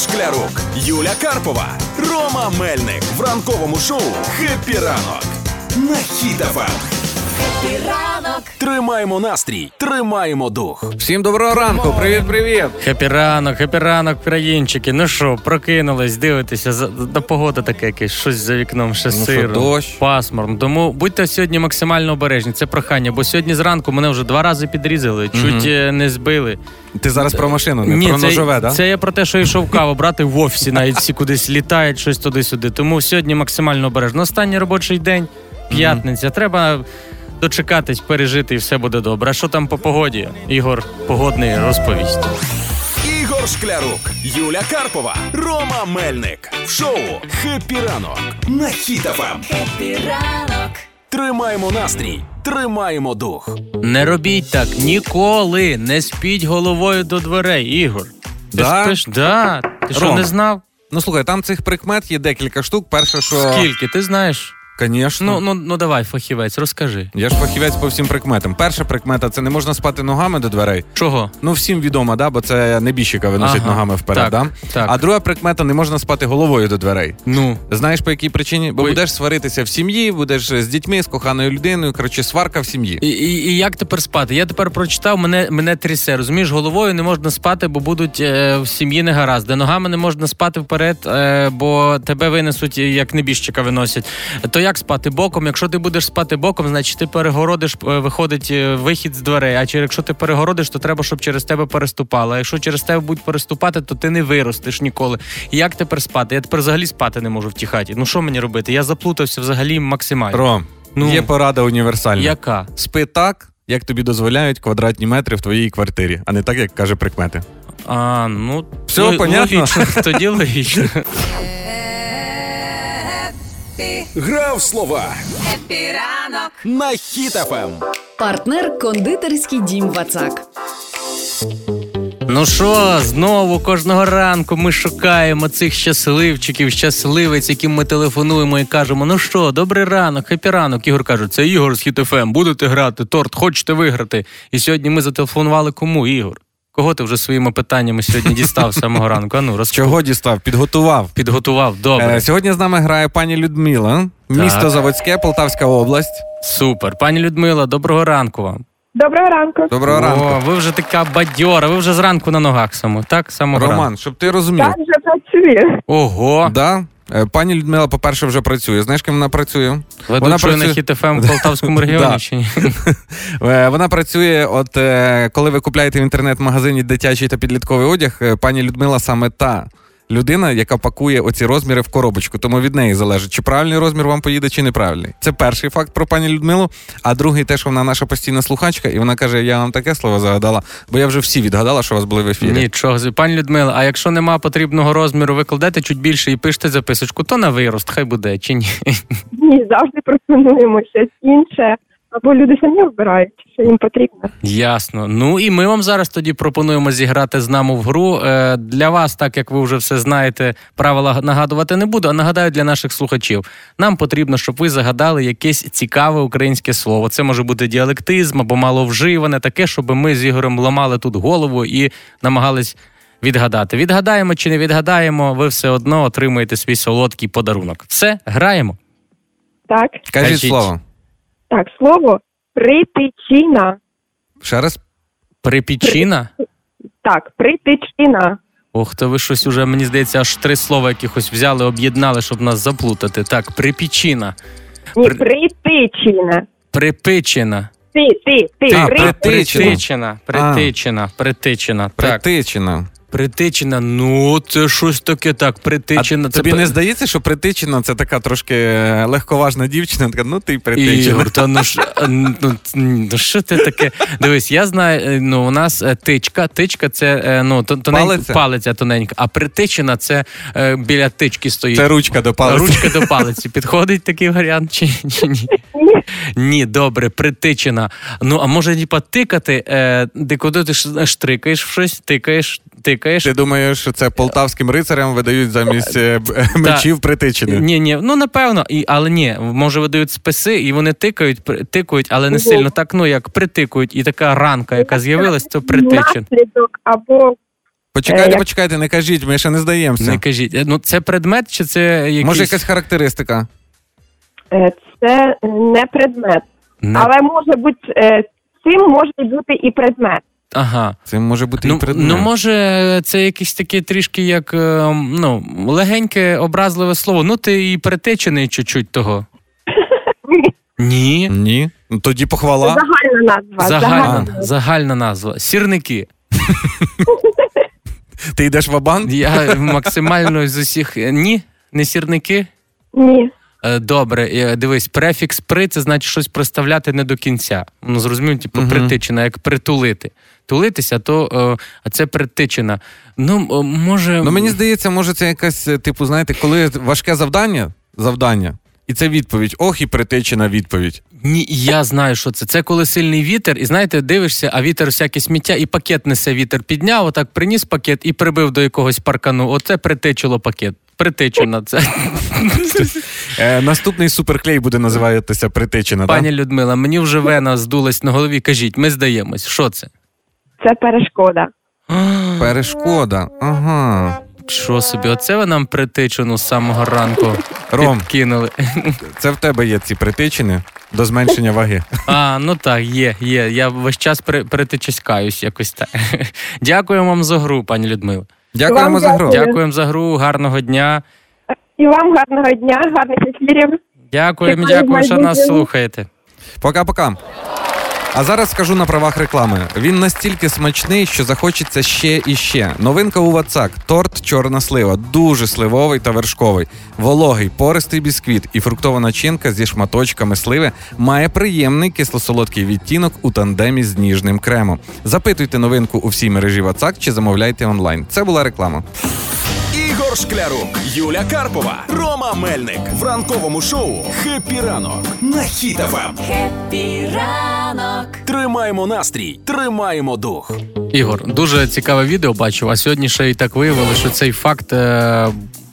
Шклярук, Юля Карпова, Рома Мельник. В ранковому шоу «Хеппі ранок» на Хіт-ФМ. Тримаємо настрій, тримаємо дух. Всім доброго ранку, привіт, привіт. Хеппі ранок, хеппі ранок, країнчики. Ну що, прокинулись, дивитеся, зада погода таке якесь, щось за вікном, ще Ну що, сиро, дощ? пасмурно. Тому будьте сьогодні максимально обережні. Це прохання, бо сьогодні зранку мене вже два рази підрізали, чуть е, не збили. Ти зараз про машину, не про це, ножове, да? це я про те, що йшов каву брати в офісі, навіть всі кудись літають, щось туди-сюди. Тому сьогодні максимально обережно. Останній робочий день, п'ятниця. Треба дочекатись, пережити, і все буде добре. А що там по погоді? Ігор погодний розповість. Ігор Шклярук, Юля Карпова, Рома Мельник в шоу «Хеппі ранок» на Хіт-ФМ. Тримаємо настрій, тримаємо дух. Не робіть так ніколи. Не спіть головою до дверей, Ігор. Ти Да? спиш? Да. Ти що не знав? Ну слухай, там цих прикмет є декілька штук. Перше, що. Скільки? Ти знаєш? Звісно. Ну, ну, ну давай, фахівець, розкажи. Я ж фахівець по всім прикметам. Перша прикмета це не можна спати ногами до дверей. Чого? Ну, всім відомо, да, бо це небіжчика виносять Ага, ногами вперед, так, да? так. А друга прикмета не можна спати головою до дверей. Ну. Знаєш по якій причині? Бо Ой. будеш сваритися в сім'ї, будеш з дітьми, з коханою людиною. Коротше, сварка в сім'ї. І, і, і як тепер спати? Я тепер прочитав, мене, мене трясе. Розумієш, головою не можна спати, бо будуть е, в сім'ї негаразди. Ногами не можна спати вперед, е, бо тебе винесуть, як небіжчика виносять. То як спати боком? Якщо ти будеш спати боком, значить ти перегородиш, е, виходить е, вихід з дверей. А чи якщо ти перегородиш, то треба, щоб через тебе переступали. А якщо через тебе будуть переступати, то ти не виростеш ніколи. Як тепер спати? Я тепер взагалі спати не можу в тій хаті. Ну що мені робити? Я заплутався взагалі максимально. Ром, Ну. є порада універсальна. Яка? Спи так, як тобі дозволяють квадратні метри в твоїй квартирі, а не так, як каже прикмети. А, ну Все ло- понятно? Логічно. Тоді логічно. Гра в слова. Хеппі ранок на Хіт-ФМ. партнер кондитерський дім Вацак. Ну що, знову кожного ранку ми шукаємо цих щасливчиків, щасливець, яким ми телефонуємо і кажемо: ну що, добрий ранок, хеппі ранок. Ігор каже, це Ігор з Хіт-ФМ, будете грати, торт, хочете виграти. І сьогодні ми зателефонували кому, Ігор? Кого ти вже своїми питаннями сьогодні дістав з самого ранку? А ну. Чого дістав? Підготував. Підготував, добре. Е, сьогодні з нами грає пані Людмила, місто Заводське, Полтавська область. Супер. Пані Людмила, доброго ранку вам. Доброго ранку. Доброго ранку. О, ви вже така бадьора, ви вже зранку на ногах само, так? Самого ранку. Роман, щоб ти розумів. Так вже працює. Ого. Да? Е, Пані Людмила, по-перше, вже працює. Знаєш, ким вона працює? Ведучою на хіт ФМ в Полтавському регіоні чи ні? Е, Вона працює, от е, коли ви купляєте в інтернет-магазині дитячий та підлітковий одяг, пані Людмила саме та людина, яка пакує оці розміри в коробочку. Тому від неї залежить, чи правильний розмір вам поїде, чи неправильний. Це перший факт про пані Людмилу. А другий те, що вона наша постійна слухачка, і вона каже: Я вам таке слово загадала, бо я вже всі відгадала, що у вас були в ефірі. Нічого. Пані Людмила, а якщо нема потрібного розміру, ви кладете чуть більше і пишете записочку, то на вирост, хай буде, чи ні? Ні, завжди пропонуємо щось інше. Або люди самі обирають, що їм потрібно. Ясно. Ну і ми вам зараз тоді пропонуємо зіграти з нами в гру. Е, Для вас, так як ви вже все знаєте, правила нагадувати не буду, а нагадаю для наших слухачів. Нам потрібно, щоб ви загадали якесь цікаве українське слово. Це може бути діалектизм або маловживане, таке, щоб ми з Ігорем ламали тут голову і намагались. Відгадати. Відгадаємо чи не відгадаємо, ви все одно отримуєте свій солодкий подарунок. Все, граємо. Так, Кажіть Кажіть. слово. Так, слово притичина. Ще раз. Припічина. Так, притичина. Ох, то ви щось уже, мені здається, аж три слова якихось взяли, об'єднали, щоб нас заплутати. Так, припічина, Ні, При- притичина. припичина, Ти, ти, ти, А, при... притичина. притичина, притичина, притичина. Так, Притичина. Притичина. Ну, це щось таке так. Притичина. А це тобі пе- не здається, що притичина це така трошки е, легковажна дівчина, така, ну ти притичина. Ігор, та ну ж, а, ну, ну що ти таке? Дивись, я знаю, е, ну у нас е, тичка. Тичка це е, ну тоненька Палиця? палиця тоненька, а притичина це е, біля тички стоїть. Це ручка до палиці. Ручка до палиці. Підходить такий варіант чи, ні? Ні. Ні, добре, притичина. Ну, а може, типа, тикати, е, де куди ти штрикаєш в щось, тикаєш, тикаєш. Ти думаєш, що це полтавським рицарям видають замість е, мечів притичини? Ні, ні, ну напевно, і, але ні, може видають списи, і вони тикають, тикають, але не сильно так, ну як притикують, і така ранка, яка з'явилась, то притичин. Або Почекайте, почекайте, не кажіть, ми ще не здаємося. Не кажіть. Е, Ну це предмет чи це якийсь... Може, якась характеристика? Е, Це не предмет. Не- Але може бути е, цим може бути і предмет. Ага. Це може бути Ну, і предмет. ну, може, це якесь таке трішки як е, ну, легеньке образливе слово. Ну, ти і притечений чуть-чуть того. Ні. Ні. Ну, тоді похвала. Загальна назва. Загальна, назва. загальна назва. Сірники. Ти йдеш в абан? Я максимально з усіх. Ні, не сірники. Ні. Е, Добре, е, дивись, префікс при це значить щось приставляти не до кінця. Ну, зрозумів, типу, притичина, як притулити. Тулитися, то е, а це притичина. Ну, може. Ну мені здається, може це якась, типу, знаєте, коли важке завдання, завдання, і це відповідь. Ох, і притичена відповідь. Ні, я знаю, що це. Це коли сильний вітер, і знаєте, дивишся, а вітер всяке сміття, і пакет несе вітер. Підняв, отак приніс пакет і прибив до якогось паркану. Оце притечило пакет. Притечено це. Е, наступний суперклей буде називатися притечена. Пані так? Людмила, мені вже вена здулась на голові. Кажіть, ми здаємось. Що це? Це перешкода. Перешкода. Ага. Що собі? Оце ви нам притичину з самого ранку Ром. підкинули. Це в тебе є ці притичини до зменшення ваги. А, ну так, є, є. Я весь час при, притичаскаюсь якось так. Дякуємо вам за гру, пані Людмила. Дякуємо Вам за гру. Дякуємо за гру, гарного дня. І вам гарного дня, гарних ефірів. Дякуємо, Дякую, дякую, що нас слухаєте. Пока-пока. А зараз скажу на правах реклами. Він настільки смачний, що захочеться ще і ще. Новинка у Вацак. Торт чорна слива. Дуже сливовий та вершковий. Вологий, пористий бісквіт і фруктова начинка зі шматочками сливи має приємний кисло-солодкий відтінок у тандемі з ніжним кремом. Запитуйте новинку у всій мережі Вацак чи замовляйте онлайн. Це була реклама. Ігор Шклярук, Юля Карпова, Рома Мельник в ранковому шоу «Хеппі ранок» на Хіт-ФМ. Хеппі ранок. Тримаємо настрій, тримаємо дух. Ігор, дуже цікаве відео бачив, а сьогодні ще і так виявили, що цей факт е,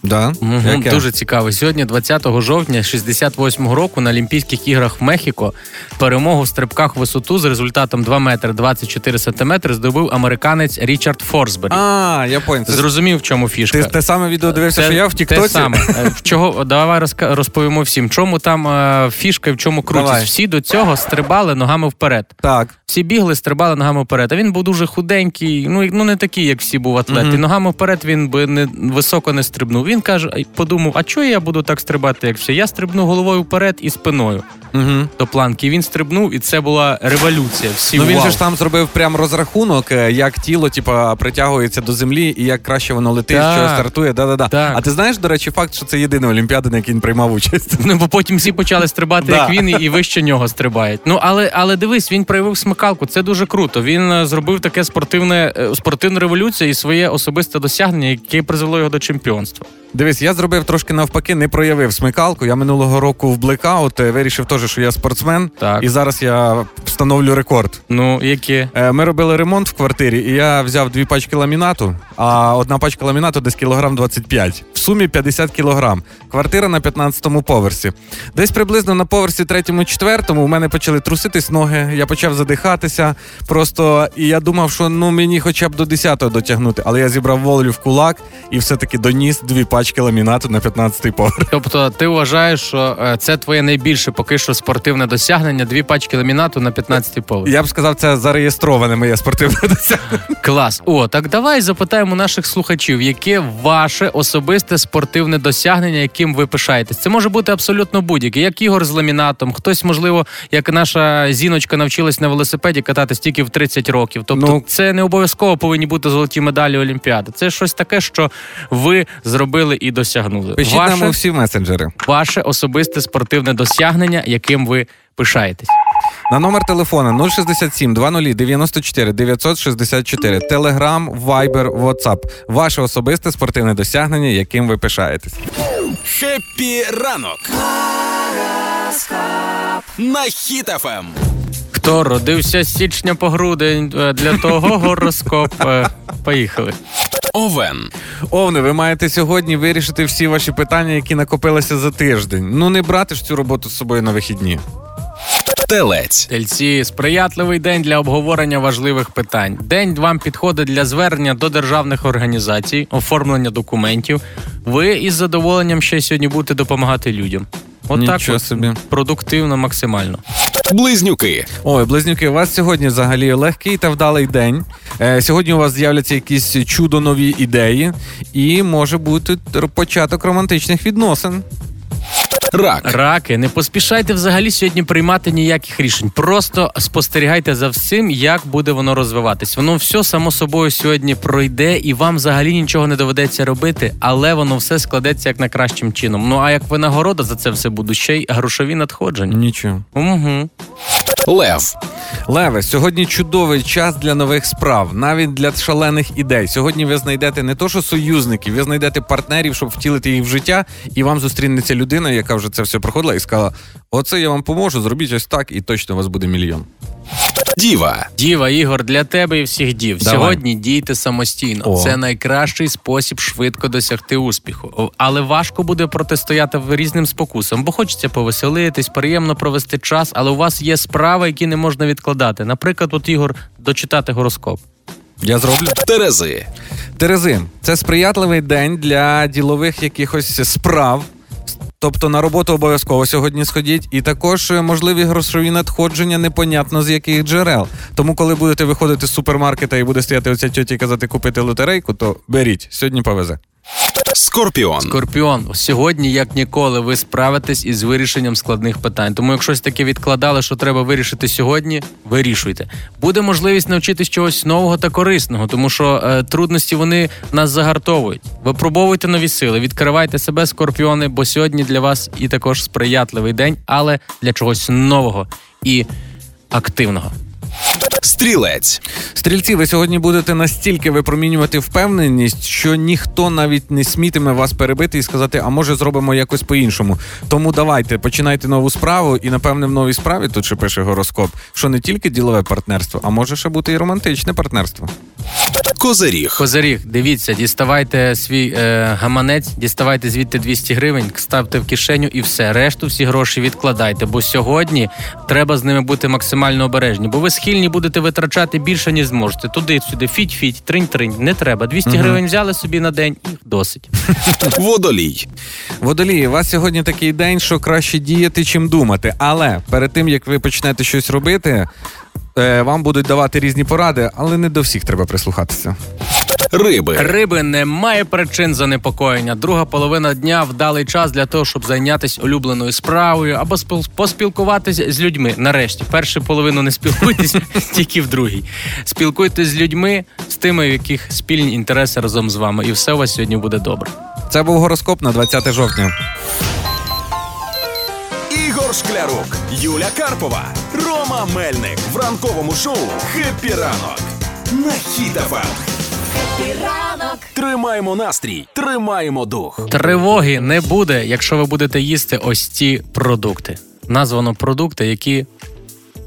Да? Мгм, Яке? Дуже цікаво. Сьогодні, 20 жовтня 68-го року, на Олімпійських іграх в Мехіко перемогу в стрибках в висоту з результатом 2 метри 24 сантиметри здобув американець Річард Форсбері. А, я понял. Зрозумів, в чому фішка. Ти те саме відео дивився, що я в Те саме. Е, В чого давай розповімо всім. Чому там е, фішка і в чому крутість? Давай. Всі до цього стрибали ногами вперед. Так. Всі бігли, стрибали ногами вперед. А він був дуже худенький, ну, ну не такий, як всі був атлет. Мгм. І ногами вперед він би не високо не стрибнув. Він каже, подумав: а чого я буду так стрибати, як всі? Я стрибну головою вперед і спиною Угу. до планки. І він стрибнув, і це була революція. Всі Ну він вау. же ж там зробив прям розрахунок, е, як тіло, типа, притягується до землі і як краще воно летить, Так. що стартує. Да-да-да. Так. А ти знаєш, до речі, факт, що це єдина олімпіада, на якій він приймав участь. Ну, бо потім всі почали стрибати, як він, і, і вище нього стрибають. Ну але але дивись, він проявив смикалку. Це дуже круто. Він е, зробив таке спортивне е, спортивну революцію і своє особисте досягнення, яке призвело його до чемпіонства. Дивись, я зробив трошки навпаки, не проявив смикалку. Я минулого року в блекаут е, вирішив теж, що я спортсмен, Так. і зараз я встановлю рекорд. Ну яке? Е, Ми робили ремонт в квартирі, і я взяв дві пачки ламінату, а одна пачка ламінату десь кілограм 25. В сумі 50 кілограм. Квартира на 15-му поверсі. Десь приблизно на поверсі третьому, четвертому у мене почали труситись ноги. Я почав задихатися. Просто і я думав, що ну мені хоча б до 10-го дотягнути, але я зібрав волю в кулак і все-таки доніс дві пачки ламінату на 15-й поверх. Тобто, ти вважаєш, що е, це твоє найбільше поки що спортивне досягнення, дві пачки ламінату на 15-й поверх. Я б сказав, це зареєстроване моє спортивне досягнення. Клас. О, так давай запитаємо наших слухачів, яке ваше особисте спортивне досягнення, яким ви пишаєтесь. Це може бути абсолютно будь-яке, як ігор з ламінатом. Хтось, можливо, як наша зіночка навчилась на велосипеді кататись тільки в 30 років. Тобто, Ну. це не обов'язково повинні бути золоті медалі Олімпіади. Це щось таке, що ви зробили і досягнули. Пишіть ваше, нам у всі месенджери. ваше особисте спортивне досягнення, яким ви пишаєтесь. На номер телефона 067 20 94 964. Телеграм, Вайбер, Ватсап. Ваше особисте спортивне досягнення, яким ви пишаєтесь. Хеппі ранок. На Хіт-ФМ. Хто родився з січня по грудень е, для того гороскоп. Е, Поїхали. Овен. Овни, ви маєте сьогодні вирішити всі ваші питання, які накопилися за тиждень. Ну не брати ж цю роботу з собою на вихідні. Телець. Тельці, сприятливий день для обговорення важливих питань. День вам підходить для звернення до державних організацій, оформлення документів. Ви із задоволенням ще сьогодні будете допомагати людям. От так Нічого от, собі. продуктивно максимально. Близнюки. Ой, близнюки, у вас сьогодні взагалі легкий та вдалий день. Е, сьогодні у вас з'являться якісь чудо нові ідеї, і може бути початок романтичних відносин. Рак. Раки, не поспішайте взагалі сьогодні приймати ніяких рішень. Просто спостерігайте за всім, як буде воно розвиватись. Воно все само собою сьогодні пройде, і вам взагалі нічого не доведеться робити, але воно все складеться як найкращим чином. Ну а як винагорода за це все будуть ще й грошові надходження. Нічого. Угу. Лев. Леве, сьогодні чудовий час для нових справ, навіть для шалених ідей. Сьогодні ви знайдете не то, що союзників, ви знайдете партнерів, щоб втілити їх в життя, і вам зустрінеться людина, яка вже це все проходила, і сказала: Оце я вам поможу, зробіть ось так, і точно у вас буде мільйон. Діва. Діва, Ігор, для тебе і всіх дів. Давай. Сьогодні дійте самостійно. О. Це найкращий спосіб швидко досягти успіху. Але важко буде протистояти різним спокусам, бо хочеться повеселитись, приємно провести час, але у вас є справи, які не можна відкладати. Наприклад, от Ігор дочитати гороскоп. Я зроблю. Терези. Терези, це сприятливий день для ділових якихось справ. Тобто на роботу обов'язково сьогодні сходіть, і також е, можливі грошові надходження непонятно з яких джерел. Тому, коли будете виходити з супермаркета і буде стояти оця тьоті і казати купити лотерейку, то беріть, сьогодні повезе. Скорпіон. Скорпіон, сьогодні, як ніколи, ви справитесь із вирішенням складних питань. Тому, якщо щось таке відкладали, що треба вирішити сьогодні, вирішуйте. Буде можливість навчитись чогось нового та корисного, тому що е, трудності вони нас загартовують. Випробовуйте нові сили, відкривайте себе, скорпіони, бо сьогодні для вас і також сприятливий день, але для чогось нового і активного. Стрілець. Стрільці, ви сьогодні будете настільки випромінювати впевненість, що ніхто навіть не смітиме вас перебити і сказати, а може зробимо якось по-іншому. Тому давайте починайте нову справу, і напевне в новій справі тут ще пише гороскоп, що не тільки ділове партнерство, а може ще бути і романтичне партнерство. Козиріг. Козиріг, дивіться, діставайте свій е, гаманець, діставайте звідти 200 гривень, ставте в кишеню і все. Решту всі гроші відкладайте. Бо сьогодні треба з ними бути максимально обережні, бо ви схильні будете витрачати більше, ніж зможете. Туди-сюди, фіть-фіть, тринь-тринь. Не треба. 200 гривень взяли собі на день і досить. Водолій. Водолії, у вас сьогодні такий день, що краще діяти, чим думати. Але перед тим як ви почнете щось робити, вам будуть давати різні поради, але не до всіх треба прислухатися. Риби. Риби немає причин занепокоєння. Друга половина дня вдалий час для того, щоб зайнятися улюбленою справою або спіл- поспілкуватись з людьми. Нарешті, першу половину не спілкуйтесь, тільки в другій. Спілкуйтесь з людьми, з тими, в яких спільні інтереси разом з вами, і все у вас сьогодні буде добре. Це був гороскоп на 20 жовтня. Ігор Шклярук. Юля Карпова. Рома Мельник. В ранковому шоу «Хеппі ранок». На Хіт-ФМ. ранок, Тримаємо настрій, тримаємо дух. Тривоги не буде, якщо ви будете їсти ось ці продукти. Названо продукти, які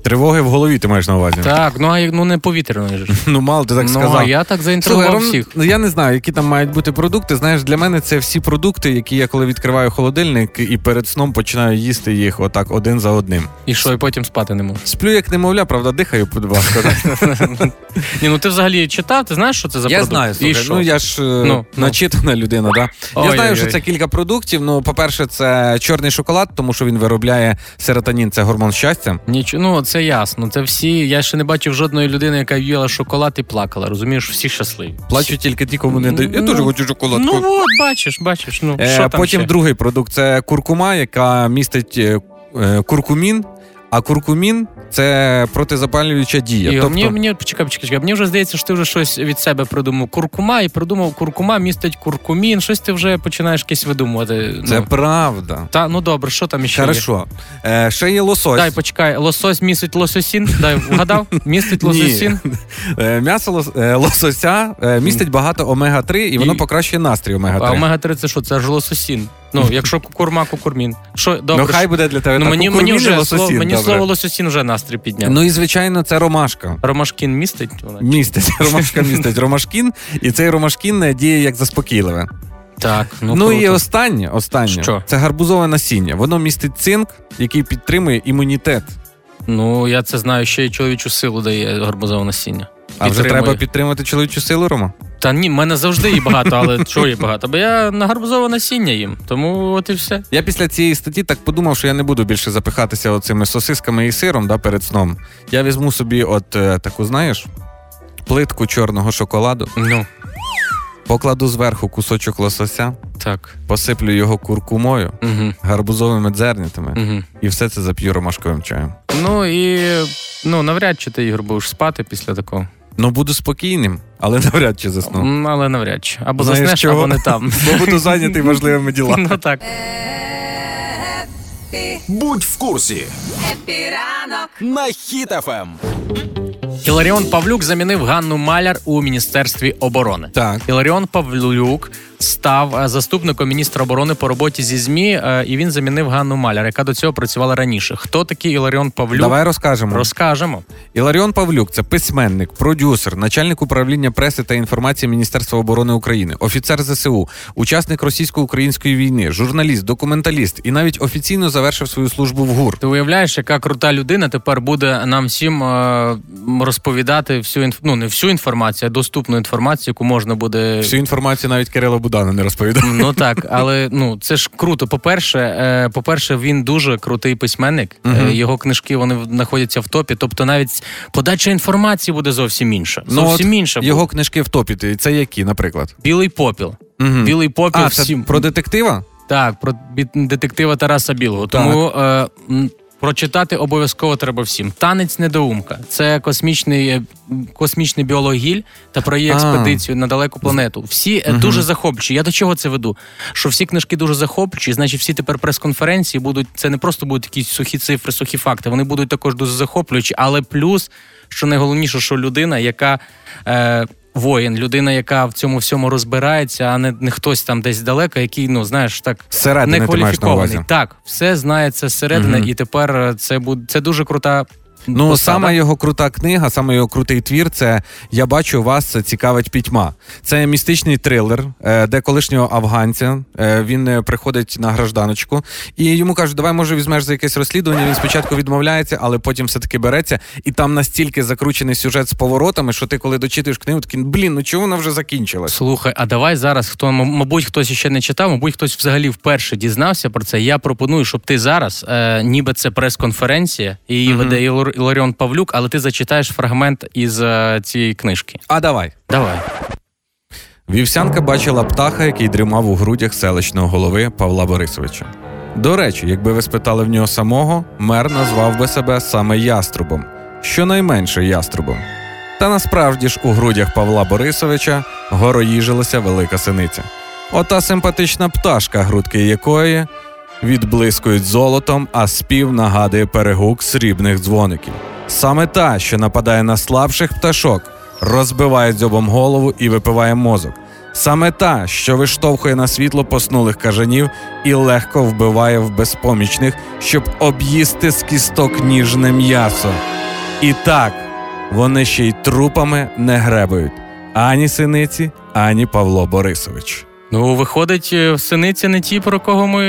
Тривоги в голові ти маєш на увазі. так, ну а як- ну не повітряної ж. Ну, мало ти так ну, сказав. а я так заінтригував Слухай, всіх. Ну, я не знаю, які там мають бути продукти. Знаєш, для мене це всі продукти, які я коли відкриваю холодильник і перед сном починаю їсти їх отак один за одним. І що, і потім спати не можу. Сплю як немовля, правда, дихаю, будь ласка. Ні, ну ти взагалі читав, ти знаєш, що це за Я продукт? знаю, І що? ну я ж е, Ну, ну. начитана людина, да. Я Ой-ой-ой. знаю, що це кілька продуктів. Ну, по-перше, це чорний шоколад, тому що він виробляє серотонін, це гормон щастя. Нічого, ну це ясно. Це всі. Я ще не бачив жодної людини, яка їла шоколад і плакала. Розумієш, всі щасливі. Плачу тільки ті, кому не дають. Я Ну, теж хочу шоколадку. Ну от, бачиш, бачиш. Ну Е, що там потім ще? другий продукт це куркума, яка містить е, е, куркумін. А куркумін це протизапалююча дія. Ігор, тобто, мені, мені почекай, почекай, почекай. Мені вже здається, що ти вже щось від себе придумав. Куркума і придумав куркума містить куркумін. Щось ти вже починаєш якесь видумувати. це ну. правда. Та ну добре, що там ще є? Хорошо. Е, ще є лосось. Дай почекай, лосось містить лососін. Дай вгадав? Містить лососін. Е, м'ясо лос- е, лосося е, містить багато омега-3, і воно покращує настрій омега-3. А омега-3 це що? Це ж лососін. Ну, якщо курма, куркумін. Що, добре. ну хай буде для тебе ну, так. мені, мені вже лососін, слово, мені добре. слово лососін вже настрій підняв. Ну і звичайно, це ромашка. Ромашкін містить? Вона? Містить ромашка містить ромашкін, і цей ромашкін е, діє як заспокійливе. Так, ну, Ну, круто. і останнє, останнє Що? це гарбузове насіння. Воно містить цинк, який підтримує імунітет. Ну, я це знаю, ще й чоловічу силу дає гарбузове насіння. А вже Підтримує. треба підтримати чоловічу силу, Рома? Та ні, в мене завжди її багато, але чого її багато? Бо я на гарбузове насіння їм. Тому от і все. Я після цієї статті так подумав, що я не буду більше запихатися оцими сосисками і сиром да, перед сном. Я візьму собі от е, таку, знаєш, плитку чорного шоколаду, Ну, покладу зверху кусочок лосося, так. посиплю його куркумою, Угу. гарбузовими дзернятами, Угу. і все це зап'ю ромашковим чаєм. Ну і ну, навряд чи ти Ігор будеш спати після такого. Ну, буду спокійним, але навряд чи засну. Але навряд чи. Або Знаєш заснеш, чого? або не там. Бо буду зайнятий важливими ділами. Ну так. Будь в курсі Хеппі ранок. на Хіт-ФМ. Іларіон Павлюк замінив Ганну Маляр у Міністерстві оборони. Так. Іларіон Павлюк став е, заступником міністра оборони по роботі зі ЗМІ, е, і він замінив Ганну Маляр, яка до цього працювала раніше. Хто такий Іларіон Павлюк? Давай розкажемо. Розкажемо. Іларіон Павлюк це письменник, продюсер, начальник управління преси та інформації Міністерства оборони України, офіцер ЗСУ, учасник російсько-української війни, журналіст, документаліст і навіть офіційно завершив свою службу в ГУР. Ти уявляєш, яка крута людина тепер буде нам всім е, розповідати всю інф... ну, не всю інформацію, а доступну інформацію, яку можна буде. Всю інформацію навіть Кирило Будана не розповідав. Ну так, але ну це ж круто. По-перше, е, по-перше, він дуже крутий письменник. Е, його книжки вони знаходяться в топі. Тобто, навіть подача інформації буде зовсім інша. Зовсім Ну, от інша. Його книжки в топі. Це які, наприклад? білий попіл. Мгм. Білий попіл А, це про детектива? так, про детектива Тараса Білого. Тому е, прочитати обов'язково треба всім. Танець недоумка. Це космічний, е, космічний біолог Гіль та про її експедицію на далеку планету. Всі е, дуже захоплюючі. Я до чого це веду? Що всі книжки дуже захоплюючі, значить, всі тепер прес-конференції будуть. Це не просто будуть якісь сухі цифри, сухі факти. Вони будуть також дуже захоплюючі, але плюс, що найголовніше, що людина, яка. Е, Воїн, людина, яка в цьому всьому розбирається, а не, не хтось там десь далеко, який, ну знаєш, так на некваліфікований. увазі. Так, все знається зсередини, угу. і тепер е, це буде це дуже крута. Ну, посада. саме його крута книга, саме його крутий твір. Це я бачу вас цікавить пітьма. Це містичний трилер, е, де колишнього афганця е, він е, приходить на гражданочку, і йому кажуть, давай може візьмеш за якесь розслідування. Він спочатку відмовляється, але потім все таки береться. І там настільки закручений сюжет з поворотами, що ти, коли дочитуєш книгу, такий, блін, ну чого вона вже закінчилась? Слухай, а давай зараз, хто мабуть, хтось ще не читав, мабуть, хтось взагалі вперше дізнався про це. Я пропоную, щоб ти зараз, е, ніби це прес-конференція, і її веде Ілар- Іларіон Павлюк, але ти зачитаєш фрагмент із е, цієї книжки. А давай. Давай. Вівсянка бачила птаха, який дрімав у грудях селищного голови Павла Борисовича. До речі, якби ви спитали в нього самого, мер назвав би себе саме яструбом, щонайменше яструбом. Та насправді ж у грудях Павла Борисовича гороїжилася велика синиця. Ота симпатична пташка, грудки якої відблискують золотом, а спів нагадує перегук срібних дзвоників. Саме та, що нападає на слабших пташок, розбиває дзьобом голову і випиває мозок. Саме та, що виштовхує на світло поснулих кажанів і легко вбиває в безпомічних, щоб об'їсти з кісток ніжне м'ясо. І так, вони ще й трупами не гребають ані синиці, ані Павло Борисович. Ну, виходить, е, синиці не ті, про кого ми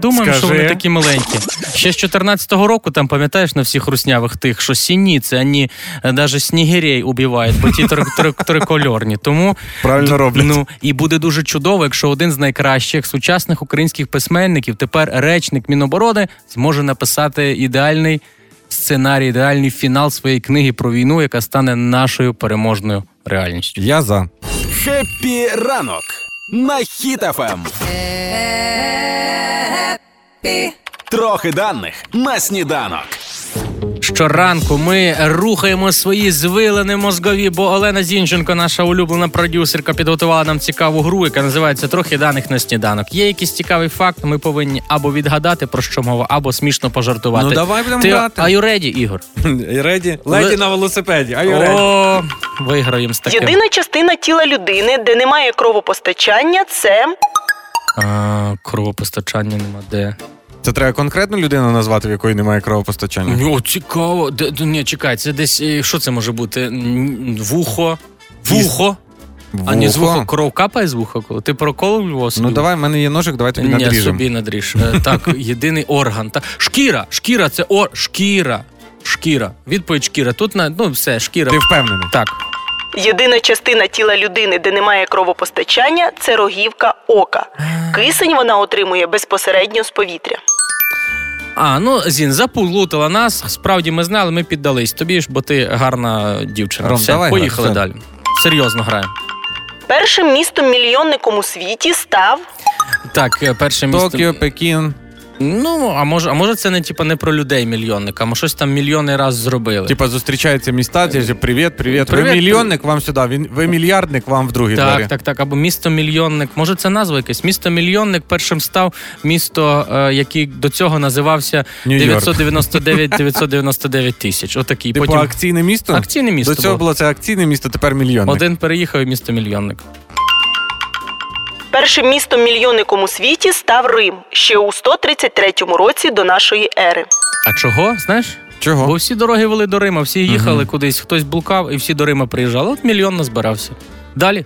думаємо, Скажи. що вони такі маленькі. Ще з 14-го року, там пам'ятаєш на всіх руснявих тих, що сініці, ані навіть снігирей убивають, бо ті три- три- трикольорні. Тому Правильно роблять. Ну і буде дуже чудово, якщо один з найкращих сучасних українських письменників, тепер речник Міноборони, зможе написати ідеальний сценарій, ідеальний фінал своєї книги про війну, яка стане нашою переможною реальністю. Я за. Хеппі ранок на Ем. Хіт-ФМ. Трохи даних на сніданок. Щоранку ми рухаємо свої звилини мозгові, бо Олена Зінченко, наша улюблена продюсерка, підготувала нам цікаву гру, яка називається Трохи даних на сніданок. Є якийсь цікавий факт, ми повинні або відгадати про що мова, або смішно пожартувати. Ну, давай будемо Ти грати. are you ready, Ігор? Реді? Леді на велосипеді. О, виграємо з таким. Єдина частина тіла людини, де немає кровопостачання, це А, кровопостачання нема де. Це треба конкретну людину назвати, в якої немає кровопостачання. О, цікаво. Де, ні, чекай, це десь. е, Що це може бути? Вухо. Вухо. А не з вуха кров капає з вуха, коли ти проколов його собі? Ну давай, в мене є ножик, давай тобі Ні, надріжемо. собі надріж. Е, Так, єдиний орган. Та, шкіра, шкіра, це ор, шкіра. шкіра. Відповідь шкіра. Тут на ну все, шкіра. Ти впевнений? Так. Єдина частина тіла людини, де немає кровопостачання, це рогівка ока. Кисень вона отримує безпосередньо з повітря. А, ну Зін, заплутала нас. Справді ми знали, ми піддались. Тобі ж, бо ти гарна дівчина. Ром, все, давай, поїхали все. далі. Серйозно граємо. Першим містом мільйонником у світі став Так, е, перше місто. Токіо, Пекін. Ну, а може, а може це не типа не про людей мільйонника, а щось там мільйони раз зробили. Типа зустрічаються міста, ті ж привіт, привіт. Привіт. Ви мільйонник, вам сюди. Він- Ви мільярдник, вам в другі Так, двері. так, так. Або місто мільйонник. Може, це назва якась? Місто мільйонник першим став місто, е, який до цього називався Нью-Йорк. 999 999 тисяч. Отакий. Типу Потім акційне місто? акційне місто. До цього було. було це акційне місто, тепер мільйонник. Один переїхав і місто мільйонник. Першим містом мільйонником у світі став Рим ще у 133 році до нашої ери. А чого? Знаєш? Чого? Бо всі дороги вели до Рима, всі їхали кудись, хтось блукав, і всі до Рима приїжджали. От мільйон назбирався. Далі.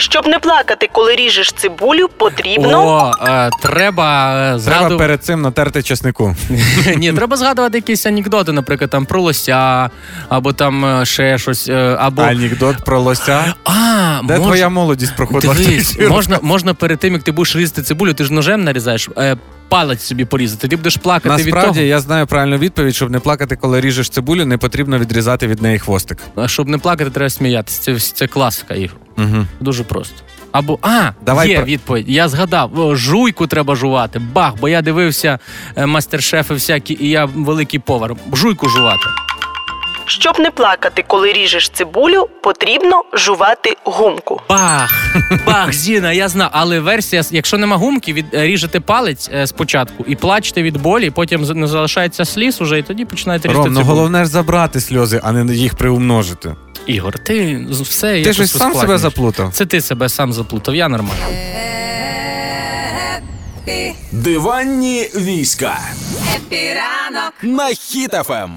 Щоб не плакати, коли ріжеш цибулю, потрібно О, е, треба е, Треба згадувати. перед цим натерти чеснику. Ні, треба згадувати якісь анекдоти, наприклад, там про лося, або там е, ще щось, е, або. Анекдот про лося. А, Де мож- твоя молодість проходила? Дивись, можна, можна перед тим, як ти будеш різати цибулю, ти ж ножем нарізаєш, е, палець собі порізати. Ти будеш плакати від Насправді я знаю правильну відповідь, щоб не плакати, коли ріжеш цибулю, не потрібно відрізати від неї хвостик. А Щоб не плакати, треба сміятися. Це, це класика ігор. Угу. Дуже просто. Або а, Давай є про- відповідь. Я згадав, о, жуйку треба жувати. Бах, бо я дивився е, мастер-шефи всякі, і я великий повар. Жуйку жувати. Щоб не плакати, коли ріжеш цибулю, потрібно жувати гумку. Бах! Бах, Зіна, я знав. Але версія, якщо нема гумки, від е, ріжете палець е, спочатку і плачете від болі, потім з- не залишається сліз уже, і тоді починаєте різати Ром, ну цибулю. головне ж забрати сльози, а не їх приумножити. Ігор, ти з- все Ти якось ж сам себе заплутав. Це ти себе сам заплутав, я нормально. Диванні війська Хеппі ранок. на Хіт-ФМ.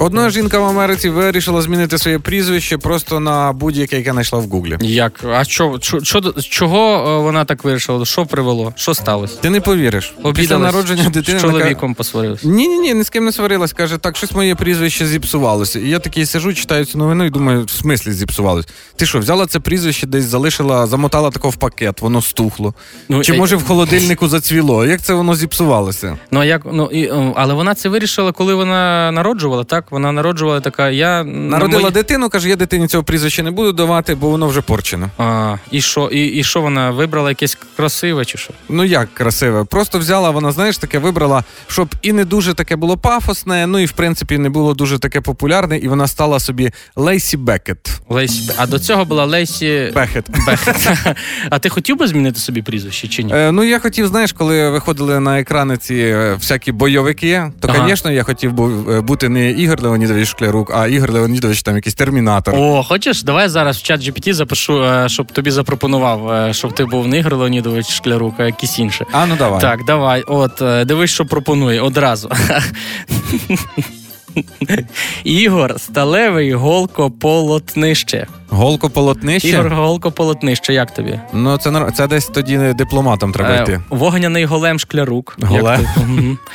Одна жінка в Америці вирішила змінити своє прізвище просто на будь-яке, яке знайшла в Гуглі. Як? А що, що, чого е, вона так вирішила? Що привело? Що сталося? Ти не повіриш. Після народження дитини з чоловіком посварився. Ні, ні, ні, ні з ким не сварилась. Каже, так, щось моє прізвище зіпсувалося. І я такий сижу, читаю цю новину і думаю, в смислі зіпсувалось. Ти що, взяла це прізвище, десь залишила, замотала тако в пакет, воно стухло. Ну, Чи е, може в холодильнику зацвіло? Як це воно зіпсувалося? Ну як ну і е, але вона це вирішила, коли вона народжувала. Так вона народжувала така. Я Народила на дитину, каже, я дитині цього прізвища не буду давати, бо воно вже порчене. А, і що? І, і що вона вибрала якесь красиве чи що? Ну як красиве. Просто взяла, вона, знаєш, таке вибрала, щоб і не дуже таке було пафосне, ну і в принципі не було дуже таке популярне, і вона стала собі Лейсі Бекет. Лейсі. А до цього була Лейсі Бекет. Бехет. А ти хотів би змінити собі прізвище чи ні? Е, ну я хотів, знаєш, коли виходили на екрани ці е, всякі бойовики, то, Ага. звісно, я хотів був е, бути не Ігор Леонідович Шклярук, а Ігор Леонідович там якийсь термінатор. О, хочеш? Давай зараз в чат GPT запишу, е, щоб тобі запропонував, е, щоб ти був не Ігор Леонідович Шклярук, а якийсь інший. А ну давай. Так, давай. От, е, дивись, що пропонує одразу. Ігор Сталевий голкополотнище. Голко полотнище. Ігор голкополотнище, як тобі? Ну це це десь тоді дипломатом треба Е, йти. Вогняний голем шклярук. Голем?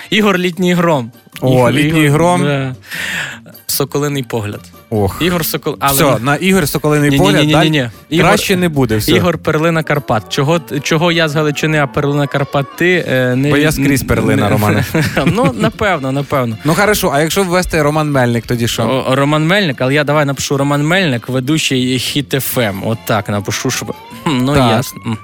Ігор літній гром. О, Ігор- літній Ігор- гром. да. Соколиний погляд. Ох. Ігор Сокол. Але Все, на Ігор Соколиний Ні-ні-ні-ні-ні. погляд Ігор- краще не буде. Все. Ігор Перлина Карпат. Чого, чого я з Галичини, а Перлина Карпат ти е, не Бо я скрізь перлина, не- Романе. ну, напевно, напевно. Ну хорошо, а якщо ввести Роман Мельник, тоді що? О, Роман Мельник, але я давай напишу Роман Мельник, ведучий хіт ФМ. От так напишу, щоб. Ну ясно.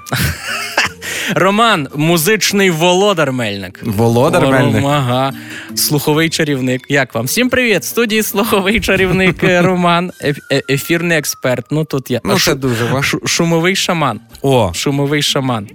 Роман, музичний володар Мельник. Володар О, Мельник. Ага. Слуховий чарівник. Як вам? Всім привіт! В студії слуховий чарівник е, Роман, е- ефірний експерт. Ну тут я. Ну це дуже важко. Шумовий шаман. О, Шумовий шаман.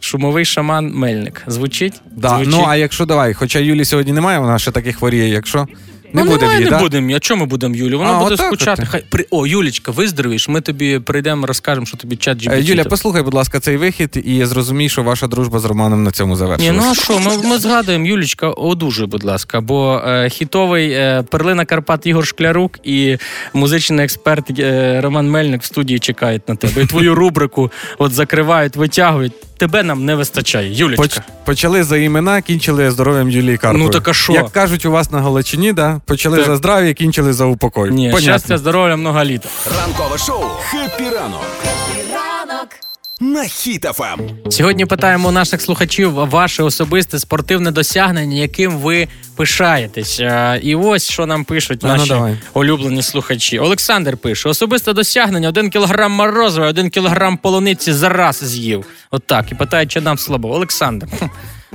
Шумовий шаман Мельник. Звучить? да. Звучить. Ну а якщо давай, хоча Юлі сьогодні немає, вона ще таки хворіє, якщо не ну, буде немає, її, не да? будемо. А чому будемо, Юлю? Вона А, буде отак скучати. от. Хай при о, Юлічка, виздоровієш. Ми тобі прийдемо, розкажемо, що тобі чат Е, GPT. Юля, послухай, будь ласка, цей вихід, і зрозумій, що ваша дружба з Романом на цьому Ні, завершилась. ну а що, ми, ми згадуємо, Юлічка, одужуй, будь ласка, бо е, хітовий е, перлина Карпат Ігор Шклярук і музичний експерт е, Роман Мельник в студії чекають на тебе. І твою рубрику от закривають, витягують. Тебе нам не вистачає. Юлічка. Поч- почали за імена, кінчили здоров'ям Юлії Карпової. Ну, так а що? Як кажуть у вас на Галичині, да? почали Так. за здрав'я, кінчили за упокой. Ні, Понятно. щастя, здоров'я, много літа. Ранкове шоу «Хеппі ранок» Ранок. На Хіт-ФМ. Сьогодні питаємо у наших слухачів ваше особисте спортивне досягнення, яким ви пишаєтесь. Е, І ось що нам пишуть наші ну, наші давай. улюблені слухачі. Олександр пише: особисте досягнення: один кілограм морозива, один кілограм полуниці за раз з'їв. От. І питає, чи нам слабо. Олександр.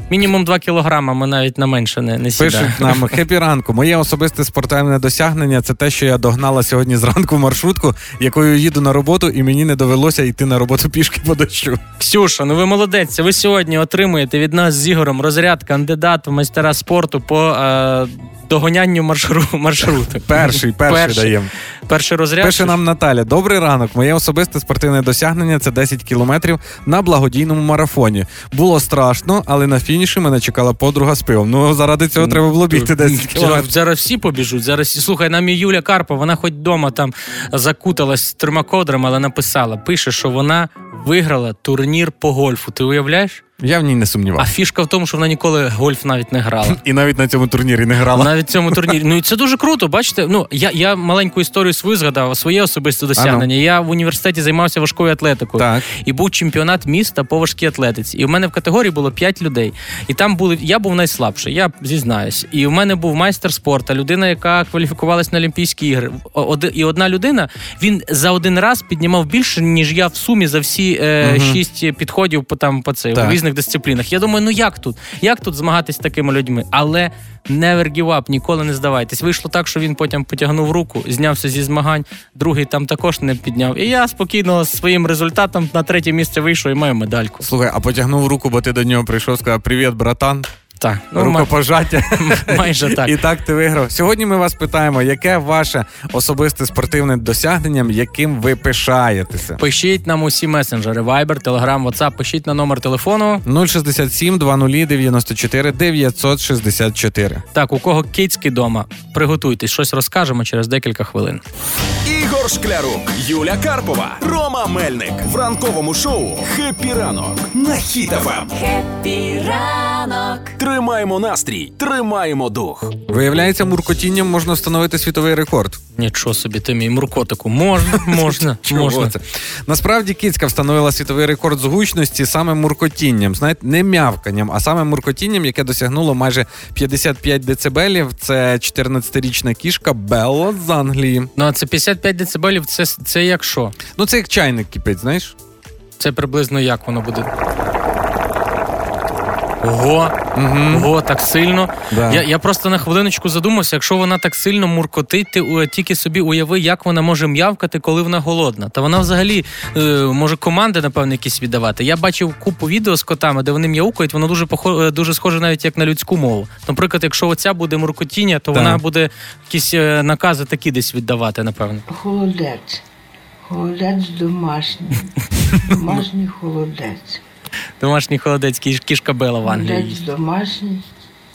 Мінімум 2 кілограма, ми навіть на менше не, не сідаємо. Пишуть нам хепі ранку. Моє особисте спортивне досягнення це те, що я догнала сьогодні зранку маршрутку, якою їду на роботу, і мені не довелося йти на роботу пішки по дощу. Ксюша, ну ви молодець. Ви сьогодні отримуєте від нас з Ігорем розряд кандидат в майстера спорту по е, догонянню маршру, маршруту. Перший, перший, даємо. Перший розряд. Пише нам Наталя: Добрий ранок. Моє особисте спортивне досягнення це 10 кілометрів на благодійному марафоні. Було страшно, але на фініші мене чекала подруга з пивом. Ну заради цього треба було бігти 10 кілометрів. Зараз, зараз всі побіжуть. Зараз слухай, нам і Юля Карпа, вона хоч вдома там закуталась трьома кодрами, але написала, пише, що вона виграла турнір по гольфу. Ти уявляєш? Я в ній не А фішка в тому, що вона ніколи гольф навіть не грала. І навіть на цьому турнірі не грала. Навіть цьому турнірі. Ну і це дуже круто. Бачите, ну я, я маленьку історію свою згадав, своє особисте досягнення. Я в університеті займався важкою атлетикою. Так. І був чемпіонат міста по важкій атлетиці. І в мене в категорії було 5 людей. І там були я був найслабший, я зізнаюсь. І в мене був майстер спорту, людина, яка кваліфікувалась на Олімпійські ігри. І одна людина він за один раз піднімав більше, ніж я в сумі за всі е, Мгм. шість підходів по там по це Так. в різних дисциплінах. Я думаю, ну як тут? Як тут змагатись з такими людьми? Але never give up, ніколи не здавайтесь. Вийшло так, що він потім потягнув руку, знявся зі змагань, другий там також не підняв. І я спокійно з своїм результатом на третє місце вийшов і маю медальку. Слухай, а потягнув руку, бо ти до нього прийшов, сказав Привіт, братан. Так, ну, Рукопожаття. майже так. І так ти виграв. Сьогодні ми вас питаємо, яке ваше особисте спортивне досягнення, яким ви пишаєтеся? Пишіть нам усі месенджери: Viber, Telegram, WhatsApp, пишіть на номер телефону. 067 20 94 964. Так, у кого кицьки дома, приготуйтесь, щось розкажемо через декілька хвилин. Ігор Шклярук, Юля Карпова, Рома Мельник в ранковому шоу «Хеппі ранок» на Хіт-ФМ. Хеппі ранок. Тримаємо настрій, тримаємо дух. Виявляється, муркотінням можна встановити світовий рекорд. Нічого собі, ти мій муркотику. Можна, можна, можна. це? Насправді кицька встановила світовий рекорд з гучності саме муркотінням. Знаєте, не мявканням, а саме муркотінням, яке досягнуло майже 55 децибелів. Це 14-річна кішка Белла з Англії. Ну, а це 55 децибелів, це, це як що? Ну, це як чайник кипить, знаєш? Це приблизно як воно буде. Ого, ого, так сильно. Да. Я, я просто на хвилиночку задумався, якщо вона так сильно муркотить, ти тільки собі уяви, як вона може м'явкати, коли вона голодна. Та вона взагалі е, може команди, напевно, якісь віддавати. Я бачив купу відео з котами, де вони м'яукають, воно дуже похо, е, дуже схоже навіть як на людську мову. Наприклад, якщо оця буде муркотіння, то Так. вона буде якісь е, накази такі десь віддавати, напевно. Холодець. Холодець домашній. Домашній холодець. Домашній холодець, кіш, кішка била в Англії. Домашній.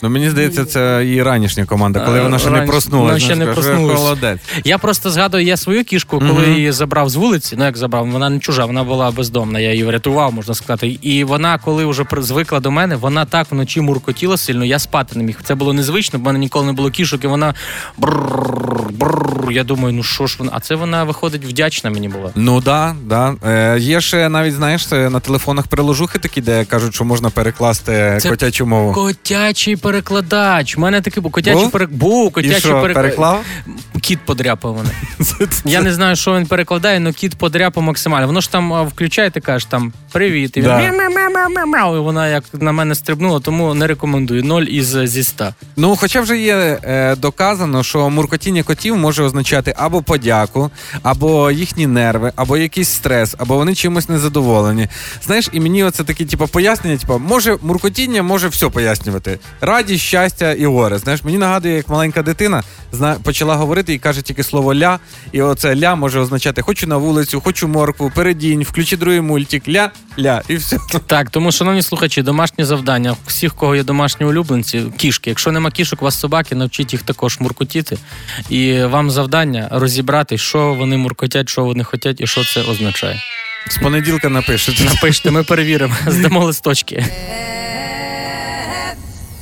Ну, мені здається, це її ранішня команда, коли вона ще не проснулася. вона ще не проснулась. Холодець. Я просто згадую, я свою кішку, коли Мгм. її забрав з вулиці. Ну як забрав, вона не чужа, вона була бездомна. Я її врятував, можна сказати. І вона, коли вже при- звикла до мене, вона так вночі муркотіла сильно, я спати не міг. Це було незвично, бо в мене ніколи не було кішок, і вона брррр, брррр. Я думаю, ну що ж вона? А це вона виходить вдячна мені була. Ну да, да. Е, є ще навіть, знаєш, на телефонах приложухи такі, де кажуть, що можна перекласти Це котячу мову. Котячий перекладач. У мене такий був котячий перек... Був котячий перекладач. переклав? Кіт подряпав мене. Я не знаю, що він перекладає, але кіт подряпав максимально. Воно ж там включає, ти кажеш там привіт. І, він і вона як на мене стрибнула, тому не рекомендую. Ноль із зі ста. Ну, хоча вже є е, доказано, що муркотіння котів може означати або подяку, або їхні нерви, або якийсь стрес, або вони чимось незадоволені. Знаєш, і мені оце такі, типу, пояснення, типу, може муркотіння може все пояснювати. Радість, щастя і горе. Знаєш, мені нагадує, як маленька дитина зна, почала говорити і каже тільки слово ля, і оце ля може означати хочу на вулицю, хочу моркву, передінь, включи другий мультик, ля, ля, і все. Так, тому, шановні слухачі, домашнє завдання. Всіх, кого є домашні улюбленці, кішки. Якщо нема кішок, у вас собаки, навчіть їх також муркотіти. І вам завдання розібрати, що вони муркотять, що вони хочуть і що це означає. З понеділка напишете. Напишете, ми перевіримо, здамо листочки.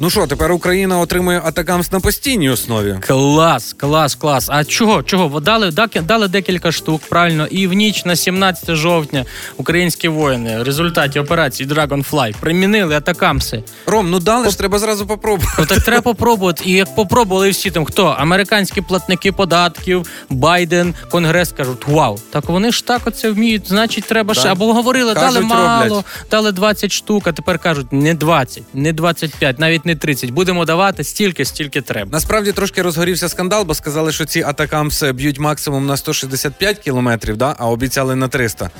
Ну що, тепер Україна отримує ATACMS на постійній основі. Клас, клас, клас. А чого? Чого? Дали, дали декілька штук, правильно. І в ніч на 17 жовтня українські воїни в результаті операції Dragonfly примінили атакамси. Ром, ну дали ж, треба зразу попробувати. Ну так треба попробувати. І як попробували всі там, хто? Американські платники податків, Байден, Конгрес кажуть, вау, так вони ж так оце вміють, значить, треба ще. Або говорили, дали Кажуть, мало, роблять. дали 20 штук, а тепер кажуть, не 20, не 25, навіть не 30. Будемо давати стільки, стільки треба. Насправді трошки розгорівся скандал, бо сказали, що ці атакамс б'ють максимум на 165 кілометрів, да? а обіцяли на 300.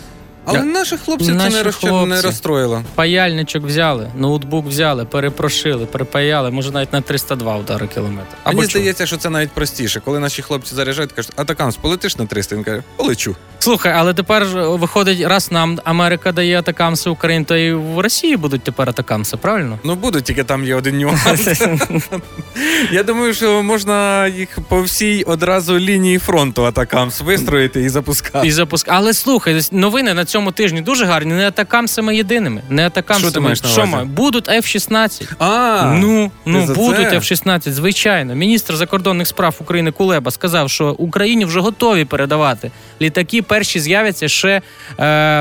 Але наших хлопців Наші це не, хлопці. не розстроїло. Паяльничок взяли, ноутбук взяли, перепрошили, перепаяли, може навіть на 302 удари кілометр. Мені чого? здається, що це навіть простіше. Коли наші хлопці заряджають, кажуть, атакамс, полетиш на 300? Він каже, полечу. Слухай, але тепер виходить, раз нам Америка дає атакамси Україні, то і в Росії будуть тепер атакамси, правильно? Ну буде, тільки там є один нюанс. Я думаю, що можна їх по всій одразу лінії фронту атакамс вистроїти і запускати. І запуск. Але слухай, новини на цьому тижні дуже гарні. Не атакамсами єдиними. Не атакамсами. Що ти маєш на Що маю? Будуть F-16. А, ну, ну за будуть це? F-16, звичайно. Міністр закордонних справ України Кулеба сказав, що Україні вже готові передавати. Літаки перші з'являться ще е,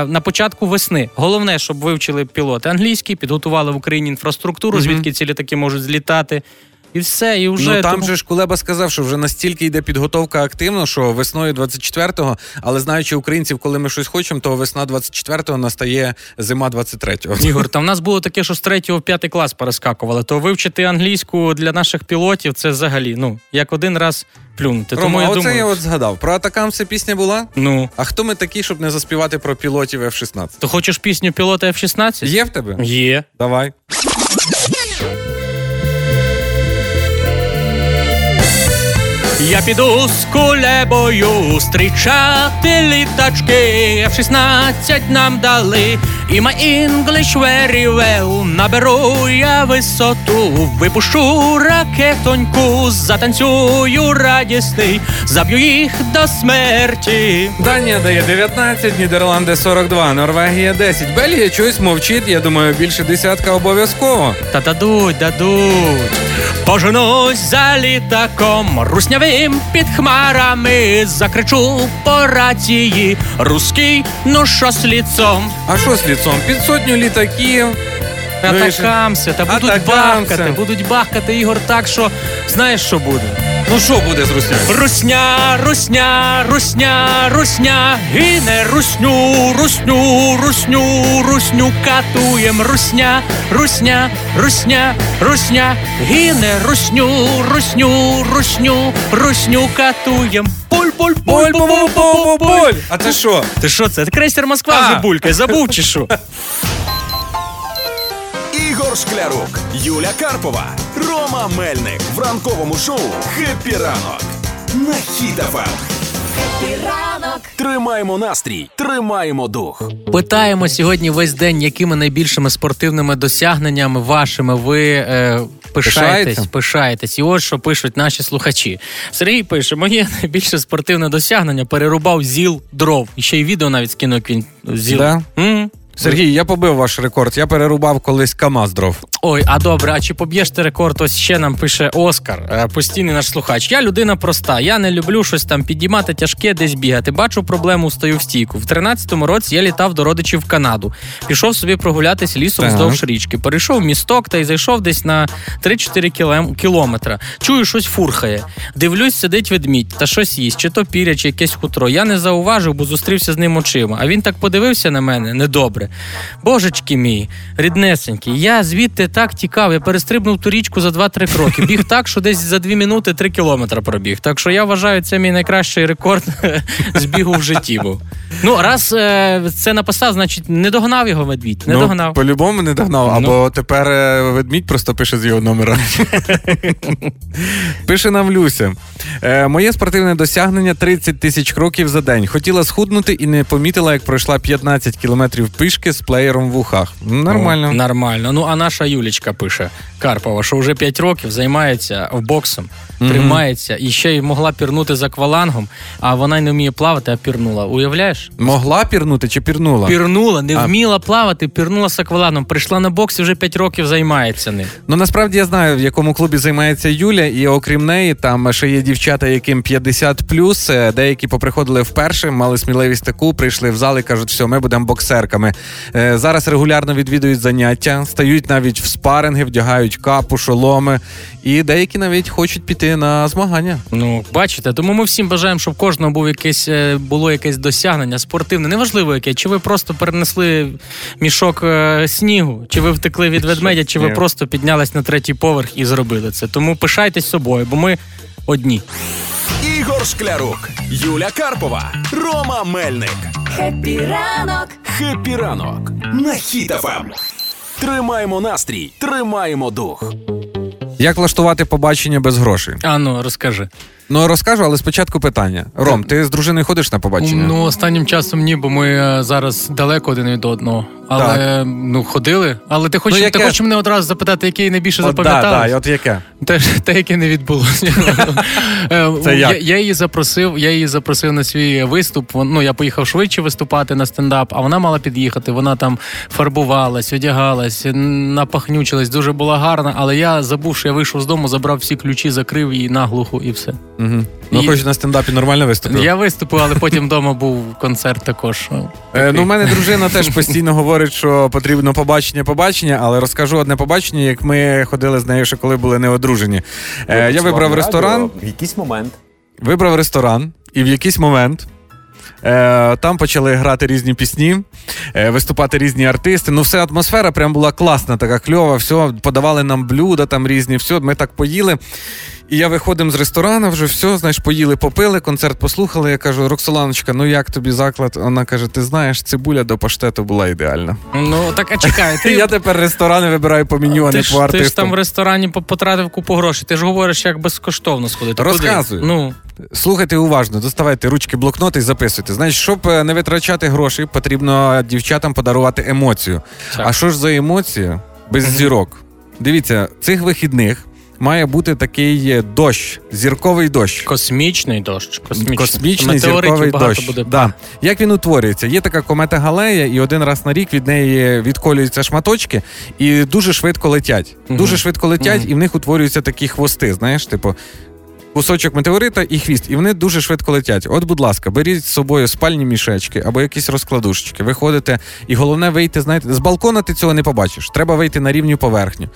на початку весни. Головне, щоб вивчили пілоти англійські, підготували в Україні інфраструктуру, звідки ці літаки можуть злітати. І все, і вже ну там тому- же ж Кулеба сказав, що вже настільки йде підготовка активно, що весною 24-го, але знаючи українців, коли ми щось хочемо, то весна 24-го настає зима 23-го. Ігор, там в нас було таке, що з 3 в 5 клас перескакували. То вивчити англійську для наших пілотів це взагалі, ну, як один раз плюнути. Тому Рома, я а оце думаю, я от згадав. Про атакамси пісня була. ну, А хто ми такі, щоб не заспівати про пілотів F-16? то хочеш пісню пілота F-16? Є в тебе? Є. Давай. Я піду з кулебою зустрічати літачки. F-16 нам дали. І my English very well. Наберу я висоту, випущу ракетоньку, затанцюю радісний, заб'ю їх до смерті. Данія дає 19, Нідерланди 42, Норвегія 10. Бельгія чогось мовчить. Я думаю, більше десятка обов'язково. Та дадуть, дадуть. Поженусь за літаком, руснявим під хмарами, закричу по рації, руський, ну що з ліцом. А що з ліцом? Під сотню літаків. Атакамся, та будуть Атакамся. бахкати, будуть бахкати Ігор так, що знаєш, що буде? Ну що буде з руснею? Русня, русня, русня, русня, гине русню, русню, русню, русню, катуєм, русня, русня, русня, русня, гине русню, русню, русню, русню, катуєм. Боль, боль, боль, боль, боль, боль, боль. А це що? Ти що це? Це крейсер Москва А. вже булькає, забув чи що? Шклярук, Юля Карпова, Рома Мельник в ранковому шоу «Хеппі ранок» на Хіт-ФМ. Ранок. Тримаємо настрій, тримаємо дух. Питаємо сьогодні весь день, якими найбільшими спортивними досягненнями вашими ви е, пишаєтесь, пишаєтесь. І ось що пишуть наші слухачі. Сергій пише: моє найбільше спортивне досягнення перерубав зіл дров. І ще й відео навіть скинув він зіл. Да? Сергій, я побив ваш рекорд. Я перерубав колись КАМАЗ дров. Ой, а добре, а чи поб'єш ти рекорд? Ось ще нам пише Оскар, е, постійний наш слухач. Я людина проста. Я не люблю щось там підіймати тяжке, десь бігати. Бачу проблему, стою в стійку. В 13-му році я літав до родичів в Канаду. Пішов собі прогулятись лісом Так. вздовж річки. Перейшов місток та й зайшов десь на 3-4 кілем- кілометра. Чую, щось фурхає. Дивлюсь, сидить ведмідь та щось їсть, чи то піря, чи якесь хутро. Я не зауважив, бо зустрівся з ним очима. А він так подивився на мене недобре. Божечки мій, ріднесенький, я звідти так тікав, я перестрибнув ту річку за 2-3 кроки. Біг так, що десь за 2 минути 3 кілометри пробіг. Так що я вважаю, це мій найкращий рекорд з бігу в житті був. Ну, раз е, це написав, значить не догнав його ведмідь. Не ну, догнав. По-любому не догнав. Ну. Або тепер е, ведмідь просто пише з його номера. пише нам Люся. Е, моє спортивне досягнення 30 тисяч кроків за день. Хотіла схуднути і не помітила, як пройшла 15 кілометрів пішки. Навушнички з плеєром в ухах. Нормально. О, нормально. Ну а наша Юлічка пише Карпова, що вже 5 років займається боксом, тримається і ще й могла пірнути за аквалангом, а вона й не вміє плавати, а пірнула. Уявляєш? Могла пірнути чи пірнула? Пірнула, не А. вміла плавати, пірнула з аквалангом. Прийшла на бокс і вже 5 років займається ним. Ну насправді я знаю, в якому клубі займається Юля, і окрім неї, там ще є дівчата, яким 50 Е, Деякі поприходили вперше, мали сміливість таку, прийшли в зал і кажуть, все, ми будемо боксерками. Е, Зараз регулярно відвідують заняття, стають навіть в спаринги, вдягають капу, шоломи, і деякі навіть хочуть піти на змагання. Ну, бачите, тому ми всім бажаємо, щоб кожного був якесь, е, було якесь досягнення спортивне, неважливо яке, чи ви просто перенесли мішок е, снігу, чи ви втекли від ведмедя, чи ви просто піднялись на третій поверх і зробили це. Тому пишайтесь собою, бо ми одні. Ігор Шклярук, Юля Карпова, Рома Мельник. Хеппі ранок. Хеппі ранок на Хіт-ФМ. Тримаємо настрій, тримаємо дух. Як влаштувати побачення без грошей? А ну розкажи. Ну розкажу, але спочатку питання. Ром, ти з дружиною ходиш на побачення? Ну, останнім часом ні, бо ми е, зараз далеко один від одного. Але Так. ну ходили. Але ти хочеш, Ну, ти хочеш мене одразу запитати, який найбільше да, запам'яталось? да, от яке? Те, те, яке не відбулося. Е, Це як? Я, я її запросив, я її запросив на свій виступ. Ну, я поїхав швидше виступати на стендап, а вона мала під'їхати. Вона там фарбувалась, одягалась, напахнючилась, дуже була гарна. Але я забув, що я вийшов з дому, забрав всі ключі, закрив її наглуху і все. Угу. Ну, І- хоч на стендапі нормально виступив. Я виступив, але потім вдома був концерт також. Е, ну, у мене дружина теж постійно говорить, що потрібно побачення, побачення, але розкажу одне побачення, як ми ходили з нею, ще коли були не одружені. Е, я вибрав ресторан, В якийсь момент. вибрав ресторан, і в якийсь момент. Е, там почали грати різні пісні, е, виступати різні артисти. Ну, все атмосфера прям була класна, така кльова. Все, подавали нам блюда там різні, все, ми так поїли. І я виходимо з ресторану, вже все, знаєш, поїли, попили, концерт послухали. Я кажу, Роксоланочка, ну як тобі заклад? Вона каже: ти знаєш, цибуля до паштету була ідеальна. Ну так а чекай, ти, Я тепер ресторани вибираю по меню, а не ж, по ти ж там в ресторані потратив купу грошей. Ти ж говориш, як безкоштовно сходити. Розказуй. Ну, Слухайте уважно, доставайте ручки, блокноти і записуйте. Значить, щоб е, не витрачати гроші, потрібно дівчатам подарувати емоцію. Так. А що ж за емоція без зірок? Дивіться, цих вихідних має бути такий е, дощ, зірковий дощ. космічний дощ. Космічний, Космічний зірковий дощ. буде. Да. Як він утворюється? Є така комета Галея, і один раз на рік від неї відколюються шматочки і дуже швидко летять. Дуже швидко летять, і в них утворюються такі хвости. Знаєш, типу. Кусочок метеорита і хвіст, і вони дуже швидко летять. От, будь ласка, беріть з собою спальні мішечки або якісь розкладушечки. Виходите, і головне вийти, знаєте, з балкона ти цього не побачиш. Треба вийти на рівню поверхню.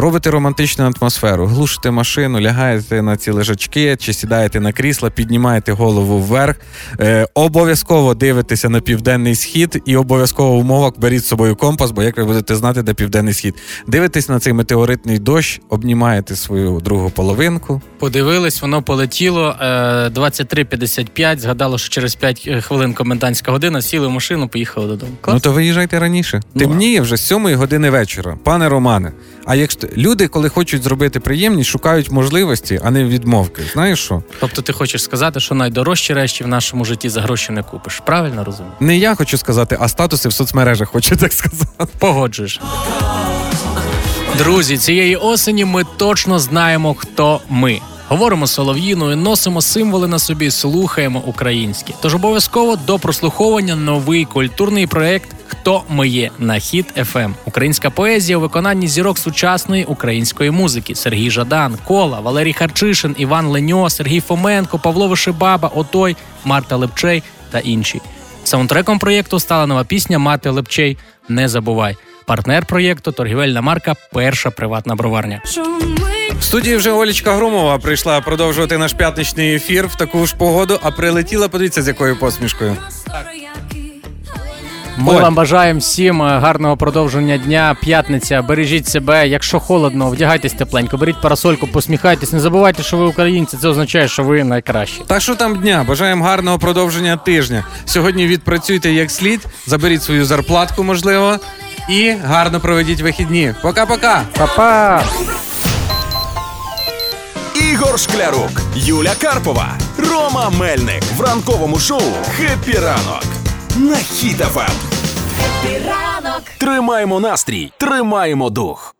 Робите романтичну атмосферу, глушите машину, лягаєте на ці лежачки чи сідаєте на крісла, піднімаєте голову вверх. Е, обов'язково дивитеся на південний схід, і обов'язково в умовах беріть з собою компас, бо як ви будете знати, де південний схід. Дивитесь на цей метеоритний дощ, обнімаєте свою другу половинку. Подивились, воно полетіло. е, 23.55, згадало, що через 5 хвилин комендантська година, сіли в машину, поїхали додому. Клас. Ну то виїжджайте раніше. Ну, Темніє вже з 7 години вечора, пане Романе. А якщо люди, коли хочуть зробити приємність, шукають можливості, а не відмовки. Знаєш що? Тобто ти хочеш сказати, що найдорожчі речі в нашому житті за гроші не купиш. Правильно розумію? Не я хочу сказати, а статуси в соцмережах хочу так сказати. Погоджуєш. Друзі, цієї осені ми точно знаємо, хто ми. Говоримо солов'їною, носимо символи на собі, слухаємо українське. Тож обов'язково до прослуховування новий культурний проект Хто ми є на хіт ФМ. Українська поезія у виконанні зірок сучасної української музики: Сергій Жадан, Кола, Валерій Харчишин, Іван Леньо, Сергій Фоменко, Павло Вишибаба, Отой, Марта Липчей та інші. Саундтреком проєкту стала нова пісня Мати Лепчей Не забувай. Партнер проєкту торгівельна марка Перша приватна броварня. В студії вже Олічка Громова прийшла продовжувати наш п'ятничний ефір в таку ж погоду, а прилетіла, подивіться, з якою посмішкою. Ми Оль. вам бажаємо всім е, гарного продовження дня. П'ятниця. Бережіть себе. Якщо холодно, вдягайтесь тепленько, беріть парасольку, посміхайтесь. Не забувайте, що ви українці. Це означає, що ви найкращі. Та що там дня? Бажаємо гарного продовження тижня. Сьогодні відпрацюйте як слід, заберіть свою зарплатку, можливо, і гарно проведіть вихідні. Пока-пока! Па-па! Ігор Шклярук, Юля Карпова, Рома Мельник в ранковому шоу «Хеппі ранок» на Хіт-ФМ. Тримаємо настрій, тримаємо дух.